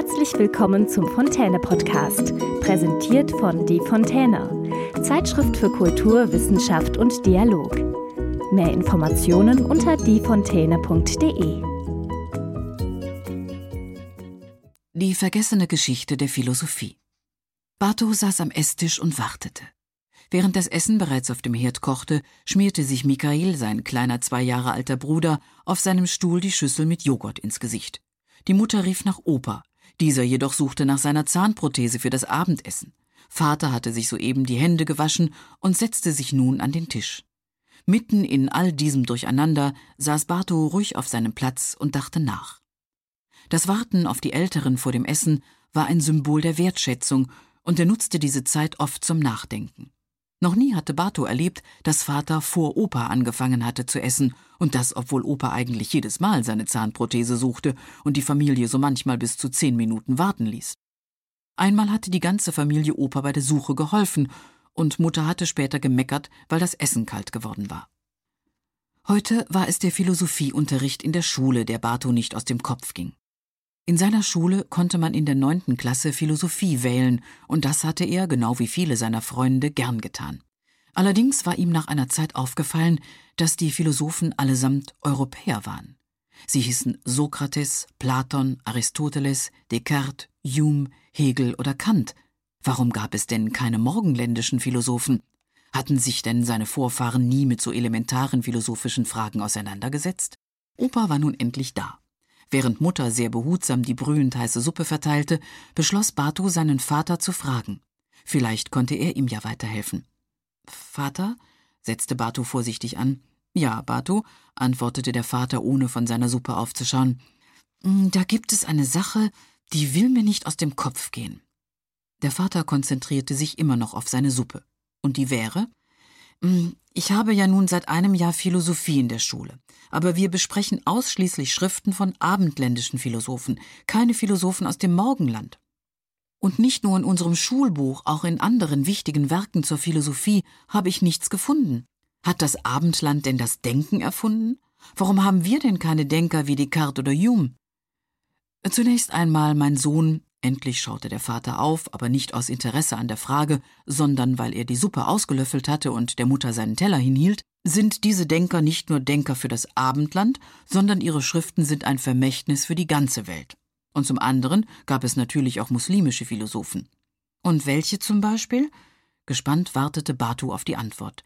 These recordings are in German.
Herzlich willkommen zum Fontäne Podcast, präsentiert von Die Fontäne, Zeitschrift für Kultur, Wissenschaft und Dialog. Mehr Informationen unter diefontäne.de. Die vergessene Geschichte der Philosophie. Bartow saß am Esstisch und wartete. Während das Essen bereits auf dem Herd kochte, schmierte sich Michael, sein kleiner zwei Jahre alter Bruder, auf seinem Stuhl die Schüssel mit Joghurt ins Gesicht. Die Mutter rief nach Opa. Dieser jedoch suchte nach seiner Zahnprothese für das Abendessen. Vater hatte sich soeben die Hände gewaschen und setzte sich nun an den Tisch. Mitten in all diesem Durcheinander saß Bartow ruhig auf seinem Platz und dachte nach. Das Warten auf die Älteren vor dem Essen war ein Symbol der Wertschätzung, und er nutzte diese Zeit oft zum Nachdenken. Noch nie hatte Bartow erlebt, dass Vater vor Opa angefangen hatte zu essen, und das, obwohl Opa eigentlich jedes Mal seine Zahnprothese suchte und die Familie so manchmal bis zu zehn Minuten warten ließ. Einmal hatte die ganze Familie Opa bei der Suche geholfen, und Mutter hatte später gemeckert, weil das Essen kalt geworden war. Heute war es der Philosophieunterricht in der Schule, der Bartow nicht aus dem Kopf ging. In seiner Schule konnte man in der neunten Klasse Philosophie wählen, und das hatte er, genau wie viele seiner Freunde, gern getan. Allerdings war ihm nach einer Zeit aufgefallen, dass die Philosophen allesamt Europäer waren. Sie hießen Sokrates, Platon, Aristoteles, Descartes, Hume, Hegel oder Kant. Warum gab es denn keine morgenländischen Philosophen? Hatten sich denn seine Vorfahren nie mit so elementaren philosophischen Fragen auseinandergesetzt? Opa war nun endlich da. Während Mutter sehr behutsam die brühend heiße Suppe verteilte, beschloss Batu, seinen Vater zu fragen. Vielleicht konnte er ihm ja weiterhelfen. Vater? setzte Batu vorsichtig an. Ja, Batu, antwortete der Vater, ohne von seiner Suppe aufzuschauen. Hm, da gibt es eine Sache, die will mir nicht aus dem Kopf gehen. Der Vater konzentrierte sich immer noch auf seine Suppe. Und die wäre? Hm, ich habe ja nun seit einem Jahr Philosophie in der Schule, aber wir besprechen ausschließlich Schriften von abendländischen Philosophen, keine Philosophen aus dem Morgenland. Und nicht nur in unserem Schulbuch, auch in anderen wichtigen Werken zur Philosophie habe ich nichts gefunden. Hat das Abendland denn das Denken erfunden? Warum haben wir denn keine Denker wie Descartes oder Hume? Zunächst einmal, mein Sohn, Endlich schaute der Vater auf, aber nicht aus Interesse an der Frage, sondern weil er die Suppe ausgelöffelt hatte und der Mutter seinen Teller hinhielt, sind diese Denker nicht nur Denker für das Abendland, sondern ihre Schriften sind ein Vermächtnis für die ganze Welt. Und zum anderen gab es natürlich auch muslimische Philosophen. Und welche zum Beispiel? Gespannt wartete Batu auf die Antwort.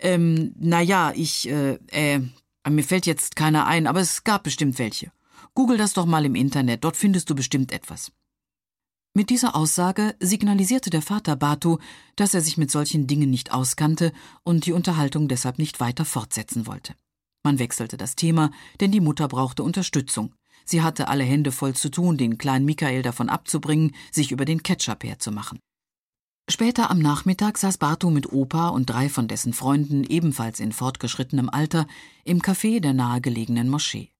Ähm, na ja, ich, äh, äh, mir fällt jetzt keiner ein, aber es gab bestimmt welche. Google das doch mal im Internet, dort findest du bestimmt etwas. Mit dieser Aussage signalisierte der Vater Batu, dass er sich mit solchen Dingen nicht auskannte und die Unterhaltung deshalb nicht weiter fortsetzen wollte. Man wechselte das Thema, denn die Mutter brauchte Unterstützung. Sie hatte alle Hände voll zu tun, den kleinen Michael davon abzubringen, sich über den Ketchup herzumachen. Später am Nachmittag saß Batu mit Opa und drei von dessen Freunden, ebenfalls in fortgeschrittenem Alter, im Café der nahegelegenen Moschee.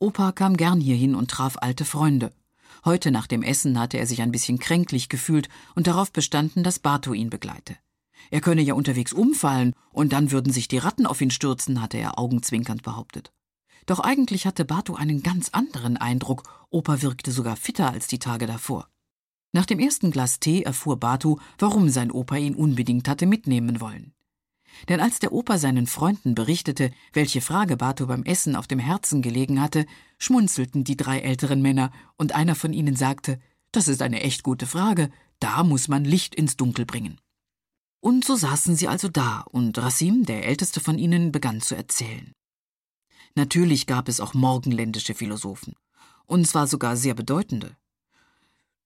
Opa kam gern hierhin und traf alte Freunde. Heute nach dem Essen hatte er sich ein bisschen kränklich gefühlt und darauf bestanden, dass Bato ihn begleite. Er könne ja unterwegs umfallen, und dann würden sich die Ratten auf ihn stürzen, hatte er augenzwinkernd behauptet. Doch eigentlich hatte Bato einen ganz anderen Eindruck, Opa wirkte sogar fitter als die Tage davor. Nach dem ersten Glas Tee erfuhr Batu, warum sein Opa ihn unbedingt hatte mitnehmen wollen. Denn als der Opa seinen Freunden berichtete, welche Frage Bato beim Essen auf dem Herzen gelegen hatte, schmunzelten die drei älteren Männer, und einer von ihnen sagte, das ist eine echt gute Frage, da muss man Licht ins Dunkel bringen. Und so saßen sie also da, und Rasim, der älteste von ihnen, begann zu erzählen. Natürlich gab es auch morgenländische Philosophen, und zwar sogar sehr bedeutende.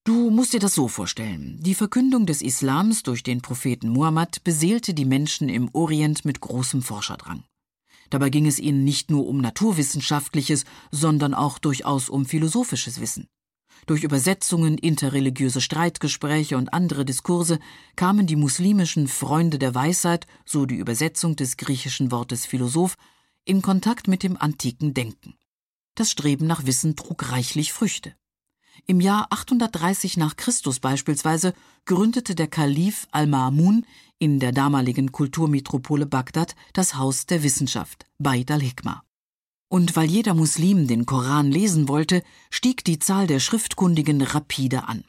Du musst dir das so vorstellen. Die Verkündung des Islams durch den Propheten Muhammad beseelte die Menschen im Orient mit großem Forscherdrang. Dabei ging es ihnen nicht nur um naturwissenschaftliches, sondern auch durchaus um philosophisches Wissen. Durch Übersetzungen, interreligiöse Streitgespräche und andere Diskurse kamen die muslimischen Freunde der Weisheit, so die Übersetzung des griechischen Wortes Philosoph, in Kontakt mit dem antiken Denken. Das Streben nach Wissen trug reichlich Früchte. Im Jahr 830 nach Christus beispielsweise gründete der Kalif al-Ma'mun in der damaligen Kulturmetropole Bagdad das Haus der Wissenschaft, Beit al-Hikma. Und weil jeder Muslim den Koran lesen wollte, stieg die Zahl der Schriftkundigen rapide an.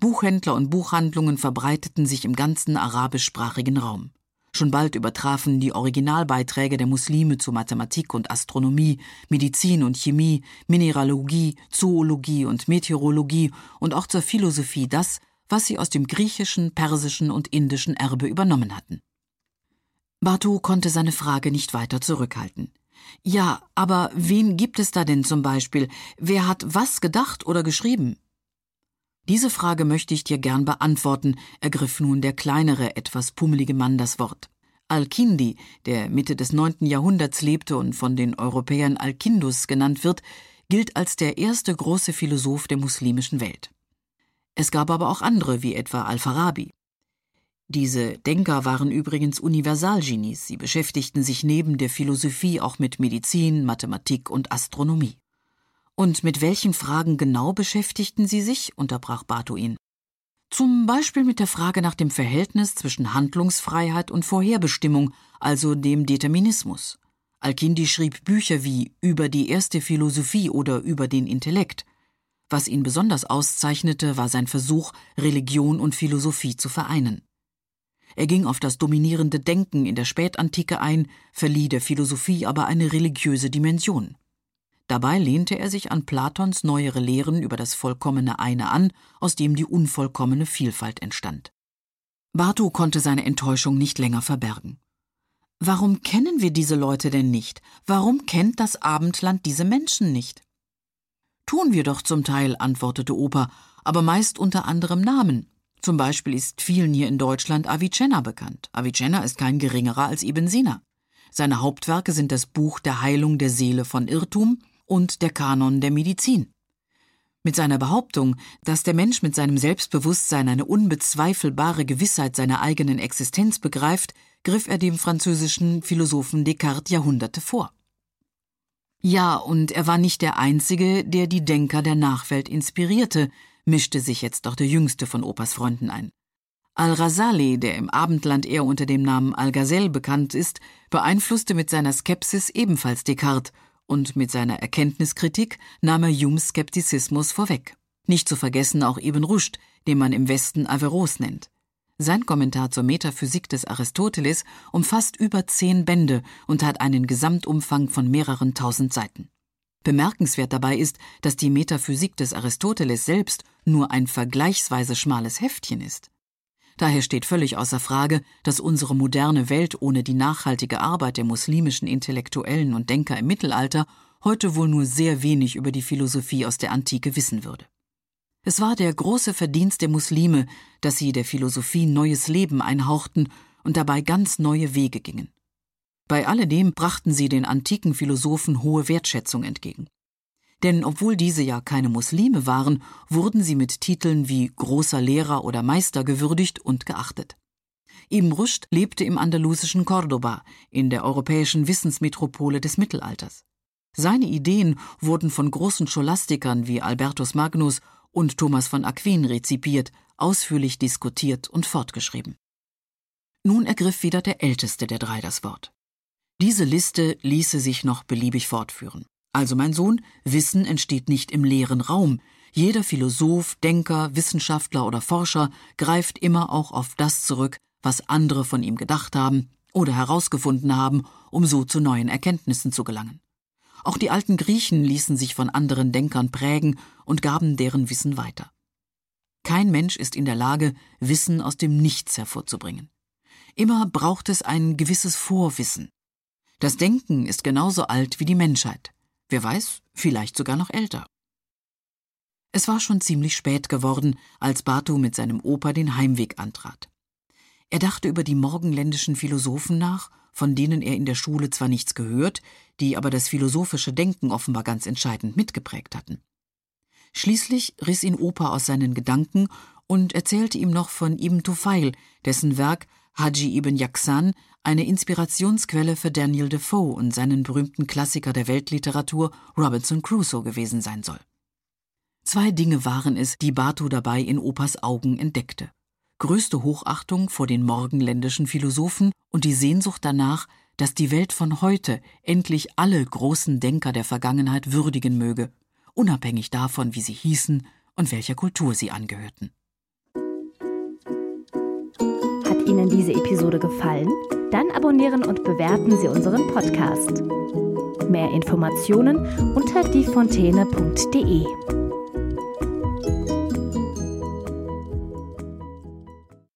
Buchhändler und Buchhandlungen verbreiteten sich im ganzen arabischsprachigen Raum. Schon bald übertrafen die Originalbeiträge der Muslime zu Mathematik und Astronomie, Medizin und Chemie, Mineralogie, Zoologie und Meteorologie und auch zur Philosophie das, was sie aus dem griechischen, persischen und indischen Erbe übernommen hatten. Batu konnte seine Frage nicht weiter zurückhalten. Ja, aber wen gibt es da denn zum Beispiel? Wer hat was gedacht oder geschrieben? Diese Frage möchte ich dir gern beantworten, ergriff nun der kleinere, etwas pummelige Mann das Wort. Al-Kindi, der Mitte des neunten Jahrhunderts lebte und von den Europäern Al-Kindus genannt wird, gilt als der erste große Philosoph der muslimischen Welt. Es gab aber auch andere, wie etwa Al-Farabi. Diese Denker waren übrigens Universalgenies, sie beschäftigten sich neben der Philosophie auch mit Medizin, Mathematik und Astronomie. Und mit welchen Fragen genau beschäftigten sie sich? unterbrach Batu ihn. Zum Beispiel mit der Frage nach dem Verhältnis zwischen Handlungsfreiheit und Vorherbestimmung, also dem Determinismus. Al-Kindi schrieb Bücher wie Über die erste Philosophie oder über den Intellekt. Was ihn besonders auszeichnete, war sein Versuch, Religion und Philosophie zu vereinen. Er ging auf das dominierende Denken in der Spätantike ein, verlieh der Philosophie aber eine religiöse Dimension. Dabei lehnte er sich an Platons neuere Lehren über das vollkommene Eine an, aus dem die unvollkommene Vielfalt entstand. Bartu konnte seine Enttäuschung nicht länger verbergen. Warum kennen wir diese Leute denn nicht? Warum kennt das Abendland diese Menschen nicht? Tun wir doch zum Teil, antwortete Opa, aber meist unter anderem Namen. Zum Beispiel ist vielen hier in Deutschland Avicenna bekannt. Avicenna ist kein geringerer als Ibn Sina. Seine Hauptwerke sind das Buch der Heilung der Seele von Irrtum und der Kanon der Medizin. Mit seiner Behauptung, dass der Mensch mit seinem Selbstbewusstsein eine unbezweifelbare Gewissheit seiner eigenen Existenz begreift, griff er dem französischen Philosophen Descartes Jahrhunderte vor. Ja, und er war nicht der Einzige, der die Denker der Nachwelt inspirierte, mischte sich jetzt doch der jüngste von Opas Freunden ein. Al-Rasali, der im Abendland eher unter dem Namen Al-Ghazal bekannt ist, beeinflusste mit seiner Skepsis ebenfalls Descartes und mit seiner Erkenntniskritik nahm er Humes Skeptizismus vorweg. Nicht zu vergessen auch Ibn Rushd, den man im Westen Averroes nennt. Sein Kommentar zur Metaphysik des Aristoteles umfasst über zehn Bände und hat einen Gesamtumfang von mehreren tausend Seiten. Bemerkenswert dabei ist, dass die Metaphysik des Aristoteles selbst nur ein vergleichsweise schmales Heftchen ist. Daher steht völlig außer Frage, dass unsere moderne Welt ohne die nachhaltige Arbeit der muslimischen Intellektuellen und Denker im Mittelalter heute wohl nur sehr wenig über die Philosophie aus der Antike wissen würde. Es war der große Verdienst der Muslime, dass sie der Philosophie neues Leben einhauchten und dabei ganz neue Wege gingen. Bei alledem brachten sie den antiken Philosophen hohe Wertschätzung entgegen. Denn obwohl diese ja keine Muslime waren, wurden sie mit Titeln wie großer Lehrer oder Meister gewürdigt und geachtet. Ibn Rushd lebte im andalusischen Cordoba, in der europäischen Wissensmetropole des Mittelalters. Seine Ideen wurden von großen Scholastikern wie Albertus Magnus und Thomas von Aquin rezipiert, ausführlich diskutiert und fortgeschrieben. Nun ergriff wieder der älteste der drei das Wort. Diese Liste ließe sich noch beliebig fortführen. Also mein Sohn, Wissen entsteht nicht im leeren Raum. Jeder Philosoph, Denker, Wissenschaftler oder Forscher greift immer auch auf das zurück, was andere von ihm gedacht haben oder herausgefunden haben, um so zu neuen Erkenntnissen zu gelangen. Auch die alten Griechen ließen sich von anderen Denkern prägen und gaben deren Wissen weiter. Kein Mensch ist in der Lage, Wissen aus dem Nichts hervorzubringen. Immer braucht es ein gewisses Vorwissen, das Denken ist genauso alt wie die Menschheit. Wer weiß, vielleicht sogar noch älter. Es war schon ziemlich spät geworden, als Batu mit seinem Opa den Heimweg antrat. Er dachte über die morgenländischen Philosophen nach, von denen er in der Schule zwar nichts gehört, die aber das philosophische Denken offenbar ganz entscheidend mitgeprägt hatten. Schließlich riss ihn Opa aus seinen Gedanken und erzählte ihm noch von Ibn Tufail, dessen Werk Haji ibn Yaksan eine Inspirationsquelle für Daniel Defoe und seinen berühmten Klassiker der Weltliteratur Robinson Crusoe gewesen sein soll. Zwei Dinge waren es, die Batu dabei in Opas Augen entdeckte. Größte Hochachtung vor den morgenländischen Philosophen und die Sehnsucht danach, dass die Welt von heute endlich alle großen Denker der Vergangenheit würdigen möge, unabhängig davon, wie sie hießen und welcher Kultur sie angehörten. Ihnen diese Episode gefallen? Dann abonnieren und bewerten Sie unseren Podcast. Mehr Informationen unter diefontäne.de.